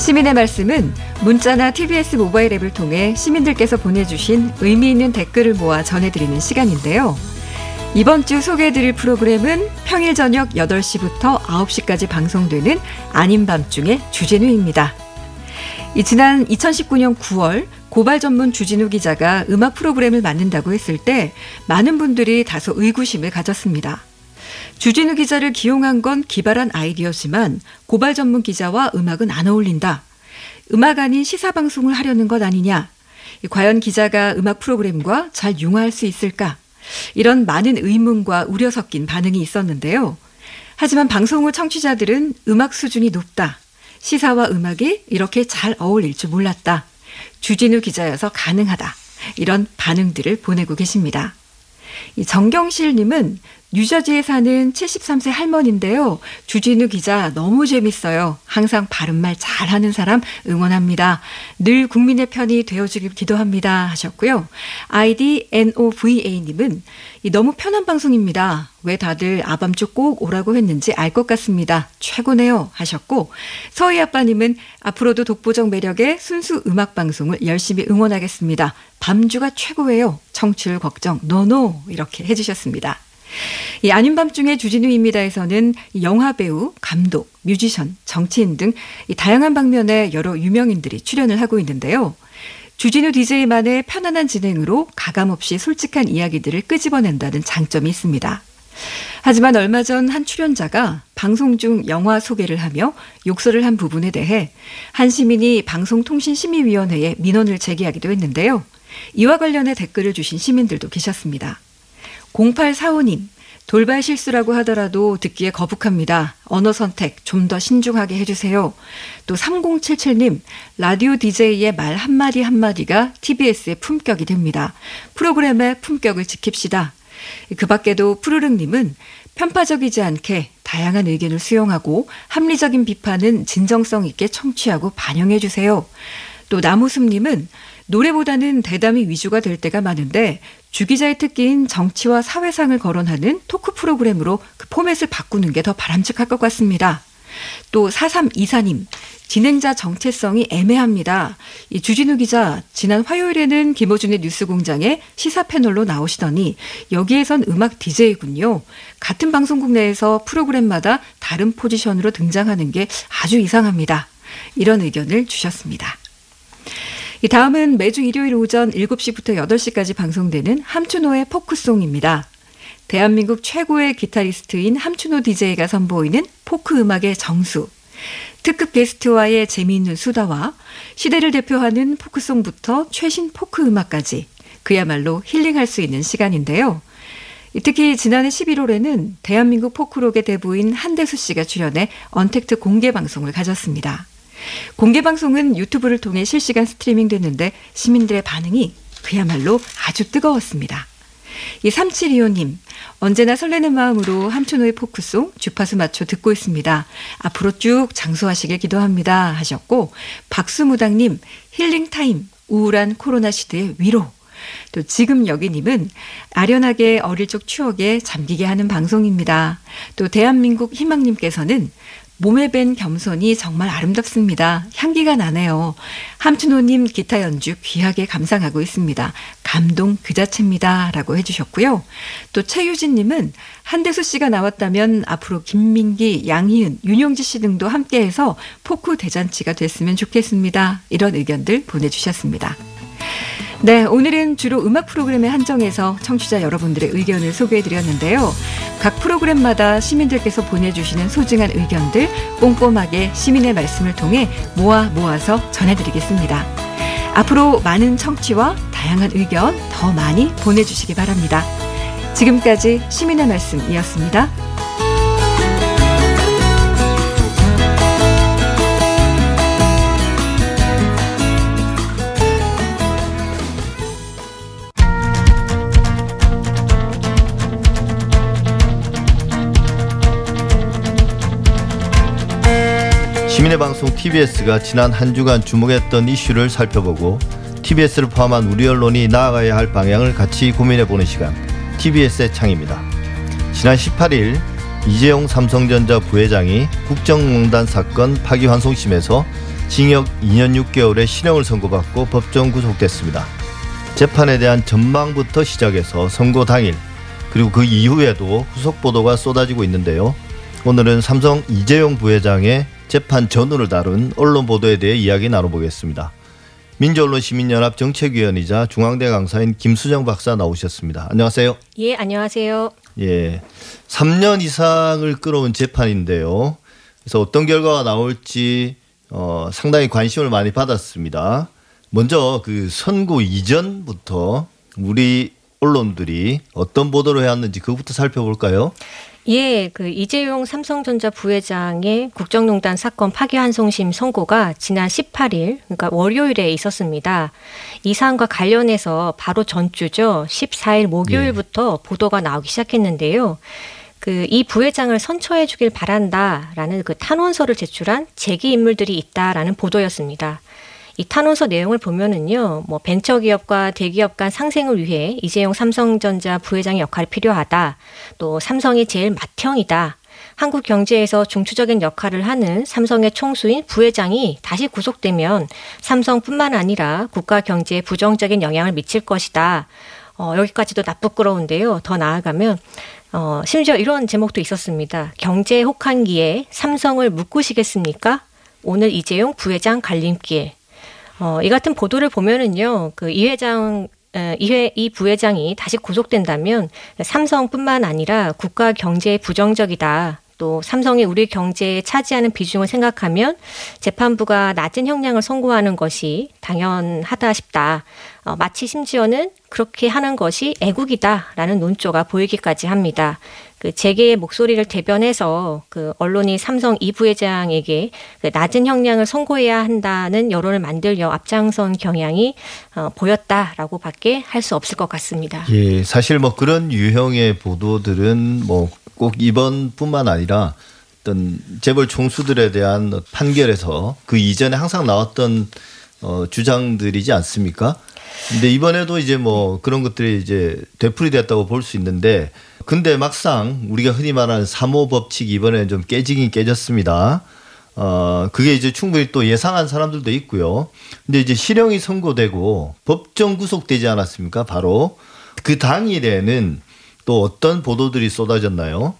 시민의 말씀은 문자나 TBS 모바일 앱을 통해 시민들께서 보내주신 의미 있는 댓글을 모아 전해드리는 시간인데요. 이번 주 소개해드릴 프로그램은 평일 저녁 8시부터 9시까지 방송되는 아닌 밤중의 주진우입니다. 이 지난 2019년 9월 고발 전문 주진우 기자가 음악 프로그램을 맡는다고 했을 때 많은 분들이 다소 의구심을 가졌습니다. 주진우 기자를 기용한 건 기발한 아이디어지만 고발 전문 기자와 음악은 안 어울린다. 음악 아닌 시사 방송을 하려는 것 아니냐. 과연 기자가 음악 프로그램과 잘 융화할 수 있을까? 이런 많은 의문과 우려 섞인 반응이 있었는데요. 하지만 방송 후 청취자들은 음악 수준이 높다. 시사와 음악이 이렇게 잘 어울릴 줄 몰랐다. 주진우 기자여서 가능하다. 이런 반응들을 보내고 계십니다. 이 정경실님은 뉴저지에 사는 73세 할머니인데요. 주진우 기자 너무 재밌어요. 항상 바른말 잘하는 사람 응원합니다. 늘 국민의 편이 되어주길 기도합니다. 하셨고요. 아이디 NOVA님은 너무 편한 방송입니다. 왜 다들 아밤주 꼭 오라고 했는지 알 것 같습니다. 최고네요. 하셨고 서희 아빠님은 앞으로도 독보적 매력의 순수 음악 방송을 열심히 응원하겠습니다. 밤주가 최고예요. 청취율 걱정 노노 이렇게 해주셨습니다. 이 아닌 밤중에 주진우입니다에서는 영화 배우, 감독, 뮤지션, 정치인 등 다양한 방면의 여러 유명인들이 출연을 하고 있는데요. 주진우 DJ만의 편안한 진행으로 가감없이 솔직한 이야기들을 끄집어낸다는 장점이 있습니다. 하지만 얼마 전 한 출연자가 방송 중 영화 소개를 하며 욕설을 한 부분에 대해 한 시민이 방송통신심의위원회에 민원을 제기하기도 했는데요. 이와 관련해 댓글을 주신 시민들도 계셨습니다. 0845님, 돌발 실수라고 하더라도 듣기에 거북합니다. 언어 선택 좀 더 신중하게 해주세요. 또 3077님, 라디오 DJ의 말 한마디 한마디가 TBS의 품격이 됩니다. 프로그램의 품격을 지킵시다. 그 밖에도 푸르릉님은 편파적이지 않게 다양한 의견을 수용하고 합리적인 비판은 진정성 있게 청취하고 반영해 주세요. 또 나무숲님은 노래보다는 대담이 위주가 될 때가 많은데 주기자의 특기인 정치와 사회상을 거론하는 토크 프로그램으로 그 포맷을 바꾸는 게 더 바람직할 것 같습니다. 또 4324님, 진행자 정체성이 애매합니다. 이 주진우 기자, 지난 화요일에는 김호준의 뉴스 공장에 시사 패널로 나오시더니 여기에선 음악 DJ군요. 같은 방송국 내에서 프로그램마다 다른 포지션으로 등장하는 게 아주 이상합니다. 이런 의견을 주셨습니다. 이 다음은 매주 일요일 오전 7시부터 8시까지 방송되는 함춘호의 포크송입니다. 대한민국 최고의 기타리스트인 함춘호 DJ가 선보이는 포크 음악의 정수. 특급 게스트와의 재미있는 수다와 시대를 대표하는 포크송부터 최신 포크 음악까지 그야말로 힐링할 수 있는 시간인데요. 특히 지난해 11월에는 대한민국 포크록의 대부인 한대수 씨가 출연해 언택트 공개 방송을 가졌습니다. 공개 방송은 유튜브를 통해 실시간 스트리밍 됐는데 시민들의 반응이 그야말로 아주 뜨거웠습니다. 이 3725님, 언제나 설레는 마음으로 함춘호의 포크송 주파수 맞춰 듣고 있습니다. 앞으로 쭉 장수하시길 기도합니다. 하셨고, 박수무당님, 힐링타임, 우울한 코로나 시대의 위로. 또 지금 여기님은 아련하게 어릴 적 추억에 잠기게 하는 방송입니다. 또 대한민국 희망님께서는 몸에 밴 겸손이 정말 아름답습니다. 향기가 나네요. 함춘호님 기타 연주 귀하게 감상하고 있습니다. 감동 그 자체입니다. 라고 해주셨고요. 또 최유진님은 한대수 씨가 나왔다면 앞으로 김민기, 양희은, 윤용지 씨 등도 함께해서 포크 대잔치가 됐으면 좋겠습니다. 이런 의견들 보내주셨습니다. 네, 오늘은 주로 음악 프로그램에 한정해서 청취자 여러분들의 의견을 소개해 드렸는데요. 각 프로그램마다 시민들께서 보내주시는 소중한 의견들 꼼꼼하게 시민의 말씀을 통해 모아 모아서 전해드리겠습니다. 앞으로 많은 청취와 다양한 의견 더 많이 보내주시기 바랍니다. 지금까지 시민의 말씀이었습니다. 시민의 방송 TBS가 지난 한 주간 주목했던 이슈를 살펴보고 TBS를 포함한 우리 언론이 나아가야 할 방향을 같이 고민해보는 시간 TBS의 창입니다. 지난 18일 이재용 삼성전자 부회장이 국정농단 사건 파기환송심에서 징역 2년 6개월의 실형을 선고받고 법정 구속됐습니다. 재판에 대한 전망부터 시작해서 선고 당일 그리고 그 이후에도 후속 보도가 쏟아지고 있는데요. 오늘은 삼성 이재용 부회장의 재판 전후를 다룬 언론 보도에 대해 이야기 나눠보겠습니다. 민주언론시민연합 정책위원이자 중앙대 강사인 김수정 박사 나오셨습니다. 안녕하세요. 예, 안녕하세요. 예, 3년 이상을 끌어온 재판인데요. 그래서 어떤 결과가 나올지 어, 상당히 관심을 많이 받았습니다. 먼저 그 선고 이전부터 우리 언론들이 어떤 보도를 해왔는지 그것부터 살펴볼까요? 예, 그 이재용 삼성전자 부회장의 국정농단 사건 파기환송심 선고가 지난 18일, 그러니까 월요일에 있었습니다. 이 사안과 관련해서 바로 전주죠. 14일 목요일부터 네. 보도가 나오기 시작했는데요. 그 이 부회장을 선처해 주길 바란다라는 그 탄원서를 제출한 재기 인물들이 있다라는 보도였습니다. 이 탄원서 내용을 보면은요, 뭐 벤처기업과 대기업 간 상생을 위해 이재용 삼성전자 부회장의 역할이 필요하다. 또 삼성이 제일 맏형이다. 한국 경제에서 중추적인 역할을 하는 삼성의 총수인 부회장이 다시 구속되면 삼성뿐만 아니라 국가 경제에 부정적인 영향을 미칠 것이다. 어, 여기까지도 나쁘끄러운데요. 더 나아가면 어, 심지어 이런 제목도 있었습니다. 경제 혹한기에 삼성을 묶으시겠습니까? 오늘 이재용 부회장 갈림길. 어, 이 같은 보도를 보면은요, 그 이 회장 이회 이 부회장이 다시 구속된다면 삼성뿐만 아니라 국가 경제에 부정적이다. 또 삼성이 우리 경제에 차지하는 비중을 생각하면 재판부가 낮은 형량을 선고하는 것이 당연하다 싶다. 어, 마치 심지어는 그렇게 하는 것이 애국이다라는 논조가 보이기까지 합니다. 그 재계의 목소리를 대변해서 그 언론이 삼성 이 부회장에게 그 낮은 형량을 선고해야 한다는 여론을 만들려 앞장선 경향이 어, 보였다라고밖에 할 수 없을 것 같습니다. 예, 사실 뭐 그런 유형의 보도들은 뭐 꼭 이번뿐만 아니라 어떤 재벌 총수들에 대한 판결에서 그 이전에 항상 나왔던 어, 주장들이지 않습니까? 근데 이번에도 이제 뭐 그런 것들이 이제 되풀이 됐다고 볼 수 있는데 근데 막상 우리가 흔히 말하는 사모 법칙이 이번에 좀 깨지긴 깨졌습니다. 어, 그게 이제 충분히 또 예상한 사람들도 있고요. 근데 이제 실형이 선고되고 법정 구속되지 않았습니까? 바로 그 당일에는 또 어떤 보도들이 쏟아졌나요?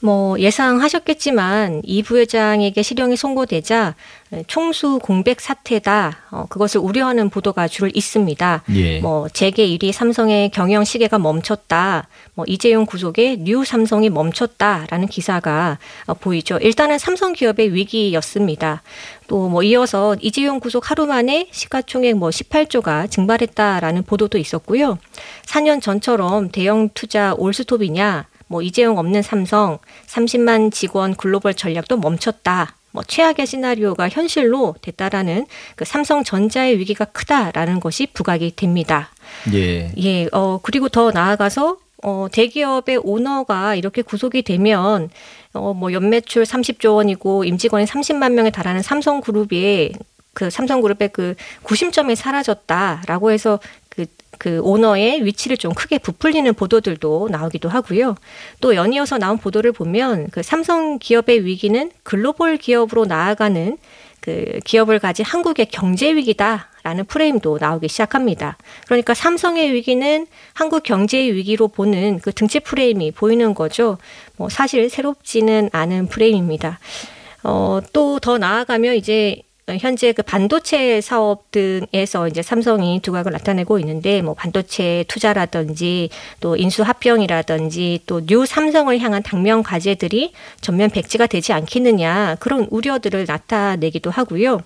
뭐 예상하셨겠지만 이 부회장에게 실형이 선고되자 총수 공백 사태다. 어, 그것을 우려하는 보도가 줄 잇습니다. 예. 뭐 재계 1위 삼성의 경영 시계가 멈췄다. 뭐 이재용 구속에 뉴 삼성이 멈췄다라는 기사가 어, 보이죠. 일단은 삼성 기업의 위기였습니다. 또 뭐 이어서 이재용 구속 하루 만에 시가총액 뭐 18조가 증발했다라는 보도도 있었고요. 4년 전처럼 대형 투자 올스톱이냐, 뭐 이재용 없는 삼성, 30만 직원 글로벌 전략도 멈췄다. 뭐 최악의 시나리오가 현실로 됐다라는 그 삼성전자의 위기가 크다라는 것이 부각이 됩니다. 예. 예, 어, 그리고 더 나아가서 어, 대기업의 오너가 이렇게 구속이 되면 어, 뭐 연매출 30조 원이고 임직원이 30만 명에 달하는 삼성그룹이 그 삼성그룹의 그 구심점이 사라졌다라고 해서 그, 그 오너의 위치를 좀 크게 부풀리는 보도들도 나오기도 하고요. 또 연이어서 나온 보도를 보면 그 삼성 기업의 위기는 글로벌 기업으로 나아가는 그 기업을 가진 한국의 경제 위기다라는 프레임도 나오기 시작합니다. 그러니까 삼성의 위기는 한국 경제의 위기로 보는 그 등치 프레임이 보이는 거죠. 뭐 사실 새롭지는 않은 프레임입니다. 어, 또 더 나아가면 이제 현재 그 반도체 사업 등에서 이제 삼성이 두각을 나타내고 있는데 뭐 반도체 투자라든지 또 인수 합병이라든지 또 뉴 삼성을 향한 당면 과제들이 전면 백지가 되지 않겠느냐 그런 우려들을 나타내기도 하고요.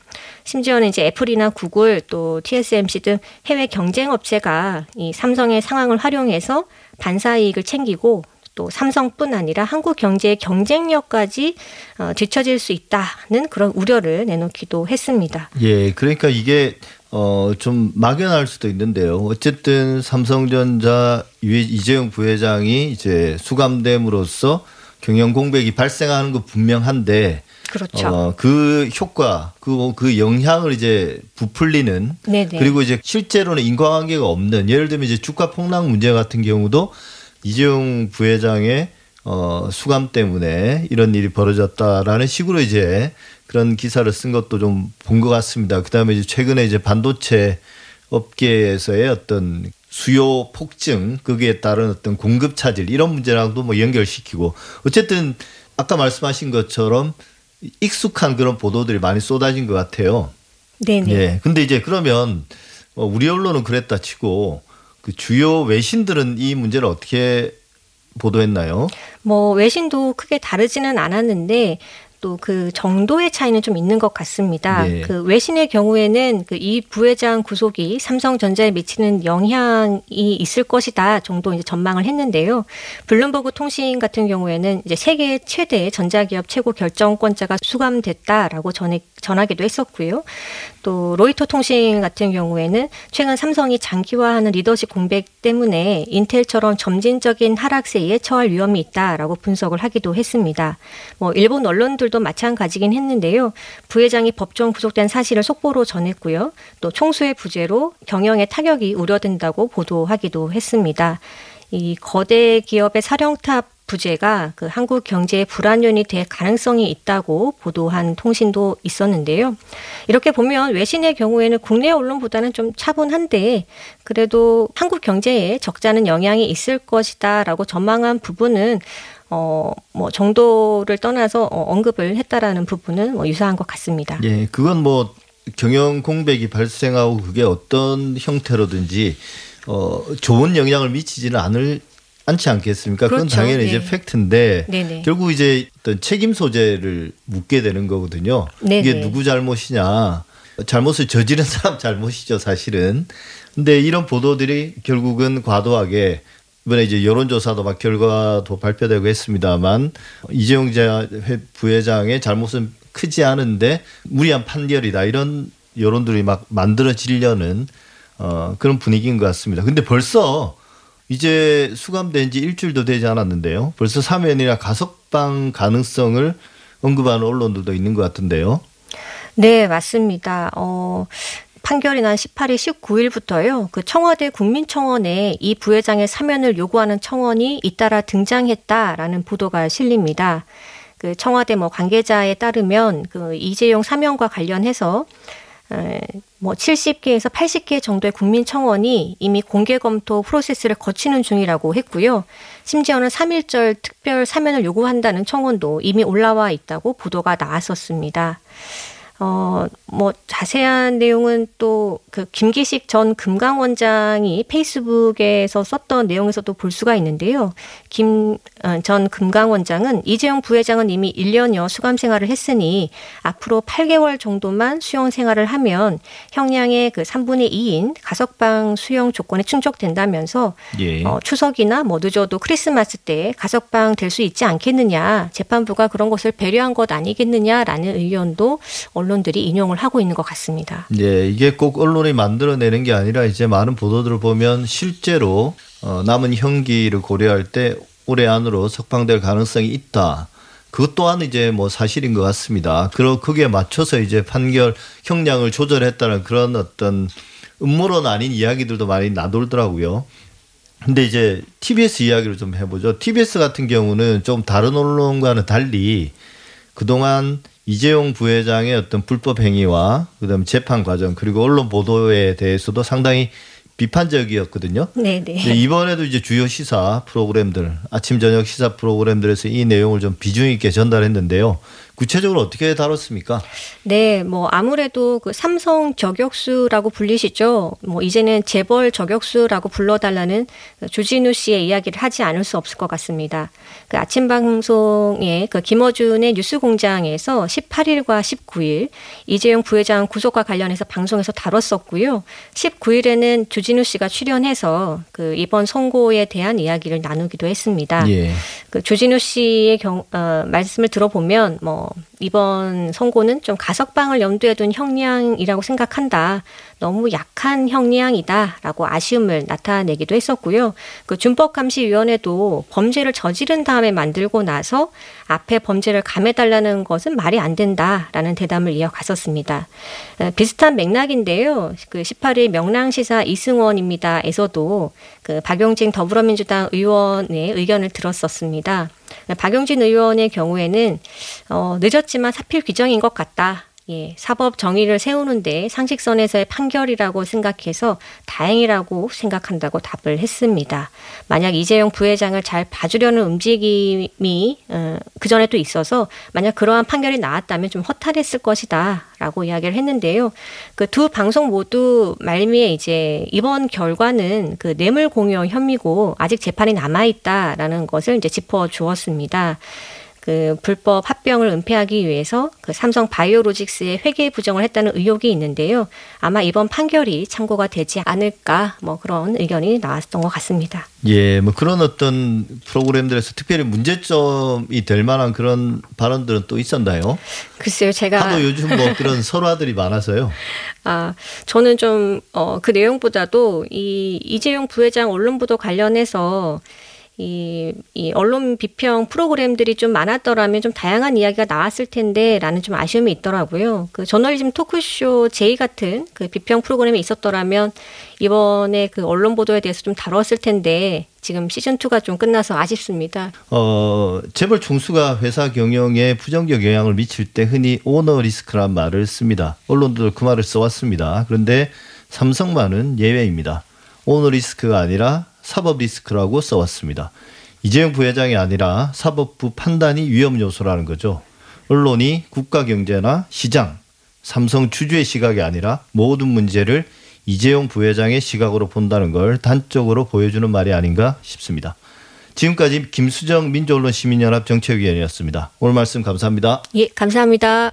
심지어는 이제 애플이나 구글 또 TSMC 등 해외 경쟁 업체가 이 삼성의 상황을 활용해서 반사 이익을 챙기고 또 삼성뿐 아니라 한국 경제의 경쟁력까지 어, 뒤처질 수 있다는 그런 우려를 내놓기도 했습니다. 예, 그러니까 이게 어, 좀 막연할 수도 있는데요. 어쨌든 삼성전자 이재용 부회장이 이제 수감됨으로써 경영 공백이 발생하는 거 분명한데 그렇죠. 어, 그 효과, 그, 그 영향을 이제 부풀리는 네네. 그리고 이제 실제로는 인과관계가 없는 예를 들면 이제 주가 폭락 문제 같은 경우도 이재용 부회장의 어, 수감 때문에 이런 일이 벌어졌다라는 식으로 이제 그런 기사를 쓴 것도 좀 본 것 같습니다. 그 다음에 이제 최근에 이제 반도체 업계에서의 어떤 수요 폭증, 거기에 따른 어떤 공급 차질 이런 문제랑도 뭐 연결시키고 어쨌든 아까 말씀하신 것처럼 익숙한 그런 보도들이 많이 쏟아진 것 같아요. 네네. 예. 근데 이제 그러면 어, 우리 언론은 그랬다 치고 그 주요 외신들은 이 문제를 어떻게 보도했나요? 뭐 외신도 크게 다르지는 않았는데 또 그 정도의 차이는 좀 있는 것 같습니다. 네. 그 외신의 경우에는 그 이 부회장 구속이 삼성전자에 미치는 영향이 있을 것이다 정도 이제 전망을 했는데요. 블룸버그 통신 같은 경우에는 이제 세계 최대 전자기업 최고 결정권자가 수감됐다라고 전해, 전하기도 했었고요. 또 로이터 통신 같은 경우에는 최근 삼성이 장기화하는 리더십 공백 때문에 인텔처럼 점진적인 하락세에 처할 위험이 있다라고 분석을 하기도 했습니다. 뭐 일본 언론들 도 마찬가지긴 했는데요. 부회장이 법정 구속된 사실을 속보로 전했고요. 또 총수의 부재로 경영에 타격이 우려된다고 보도하기도 했습니다. 이 거대 기업의 사령탑 부재가 그 한국 경제의 불안연이 될 가능성이 있다고 보도한 통신도 있었는데요. 이렇게 보면 외신의 경우에는 국내 언론보다는 좀 차분한데 그래도 한국 경제에 적잖은 영향이 있을 것이다라고 전망한 부분은 어, 뭐 정도를 떠나서 어, 언급을 했다라는 부분은 뭐 유사한 것 같습니다. 예, 그건 뭐 경영 공백이 발생하고 그게 어떤 형태로든지 어, 좋은 영향을 미치지는 않을 않지 않겠습니까? 그건 그렇죠. 당연히 네. 이제 팩트인데 네네. 결국 이제 어떤 책임 소재를 묻게 되는 거거든요. 네네. 이게 누구 잘못이냐? 잘못을 저지른 사람 잘못이죠, 사실은. 근데 이런 보도들이 결국은 과도하게 이번에 이제 여론조사도 막 결과도 발표되고 했습니다만 이재용 부회장의 잘못은 크지 않은데 무리한 판결이다 이런 여론들이 막 만들어지려는 어, 그런 분위기인 것 같습니다. 근데 벌써 이제 수감된 지 일주일도 되지 않았는데요. 벌써 사면이나 가석방 가능성을 언급하는 언론들도 있는 것 같은데요. 네, 맞습니다. 어, 판결이 난 18일, 19일부터요. 그 청와대 국민청원에 이 부회장의 사면을 요구하는 청원이 잇따라 등장했다라는 보도가 실립니다. 그 청와대 뭐 관계자에 따르면 그 이재용 사면과 관련해서 에, 뭐 70개에서 80개 정도의 국민 청원이 이미 공개 검토 프로세스를 거치는 중이라고 했고요. 심지어는 3.1절 특별 사면을 요구한다는 청원도 이미 올라와 있다고 보도가 나왔었습니다. 어, 뭐, 자세한 내용은 또, 그, 김기식 전 금강원장이 페이스북에서 썼던 내용에서도 볼 수가 있는데요. 김, 어, 전 금강원장은 이재용 부회장은 이미 1년여 수감 생활을 했으니 앞으로 8개월 정도만 수용 생활을 하면 형량의 그 3분의 2인 가석방 수용 조건에 충족된다면서 예. 어, 추석이나 뭐 늦어도 크리스마스 때 가석방 될 수 있지 않겠느냐 재판부가 그런 것을 배려한 것 아니겠느냐라는 의견도 언론 들이 인용을 하고 있는 것 같습니다. 예, 이게 꼭 언론이 만들어내는 게 아니라 이제 많은 보도들을 보면 실제로 어, 남은 형기를 고려할 때 올해 안으로 석방될 가능성이 있다. 그것 또한 이제 뭐 사실인 것 같습니다. 그러 거기에 맞춰서 이제 판결 형량을 조절했다는 그런 어떤 음모론 아닌 이야기들도 많이 나돌더라고요. 근데 이제 TBS 이야기를 좀 해보죠. TBS 같은 경우는 좀 다른 언론과는 달리 그동안 이재용 부회장의 어떤 불법 행위와 그다음 재판 과정 그리고 언론 보도에 대해서도 상당히 비판적이었거든요. 네, 네. 이번에도 이제 주요 시사 프로그램들 아침 저녁 시사 프로그램들에서 이 내용을 좀 비중 있게 전달했는데요. 구체적으로 어떻게 다뤘습니까? 네, 뭐 아무래도 그 삼성 저격수라고 불리시죠. 뭐 이제는 재벌 저격수라고 불러달라는 그 주진우 씨의 이야기를 하지 않을 수 없을 것 같습니다. 그 아침 방송에 그 김어준의 뉴스공장에서 18일과 19일 이재용 부회장 구속과 관련해서 방송에서 다뤘었고요. 19일에는 주진우 씨가 출연해서 그 이번 선고에 대한 이야기를 나누기도 했습니다. 예. 그 조진우 씨의 경, 어, 말씀을 들어보면 뭐 이번 선고는 좀 가석방을 염두에 둔 형량이라고 생각한다. 너무 약한 형량이다 라고 아쉬움을 나타내기도 했었고요. 그 준법감시위원회도 범죄를 저지른 다음에 만들고 나서 앞에 범죄를 감해달라는 것은 말이 안 된다 라는 대담을 이어갔었습니다. 에, 비슷한 맥락인데요. 그 18일 명랑시사 이승원입니다 에서도 그 박용진 더불어민주당 의원의 의견을 들었었습니다. 박용진 의원의 경우에는 어, 늦었지만 사필 규정인 것 같다. 예, 사법 정의를 세우는데 상식선에서의 판결이라고 생각해서 다행이라고 생각한다고 답을 했습니다. 만약 이재용 부회장을 잘 봐주려는 움직임이 어, 그 전에 또 있어서 만약 그러한 판결이 나왔다면 좀 허탈했을 것이다라고 이야기를 했는데요. 그 두 방송 모두 말미에 이제 이번 결과는 그 뇌물 공여 혐의고 아직 재판이 남아 있다라는 것을 이제 짚어 주었습니다. 그 불법 합병을 은폐하기 위해서 그 삼성 바이오로직스에 회계 부정을 했다는 의혹이 있는데요. 아마 이번 판결이 참고가 되지 않을까 뭐 그런 의견이 나왔던 것 같습니다. 예, 뭐 그런 어떤 프로그램들에서 특별히 문제점이 될 만한 그런 발언들은 또 있었나요? 글쎄요, 제가 하도 요즘 뭐 그런 설화들이 많아서요. 아, 저는 좀, 어, 그 내용보다도 이 이재용 부회장 언론 보도 관련해서 이, 이 언론 비평 프로그램들이 좀 많았더라면 좀 다양한 이야기가 나왔을 텐데 라는 좀 아쉬움이 있더라고요. 그 저널리즘 토크쇼 제이 같은 그 비평 프로그램이 있었더라면 이번에 그 언론 보도에 대해서 좀 다뤘을 텐데 지금 시즌 2가 좀 끝나서 아쉽습니다. 어, 재벌 총수가 회사 경영에 부정적 영향을 미칠 때 흔히 오너 리스크란 말을 씁니다. 언론도 그 말을 써왔습니다. 그런데 삼성만은 예외입니다. 오너 리스크가 아니라 사법 리스크라고 써왔습니다. 이재용 부회장이 아니라 사법부 판단이 위험 요소라는 거죠. 언론이 국가 경제나 시장, 삼성 주주의 시각이 아니라 모든 문제를 이재용 부회장의 시각으로 본다는 걸 단적으로 보여주는 말이 아닌가 싶습니다. 지금까지 김수정 민주언론 시민연합 정책위원이었습니다. 오늘 말씀 감사합니다. 예, 감사합니다.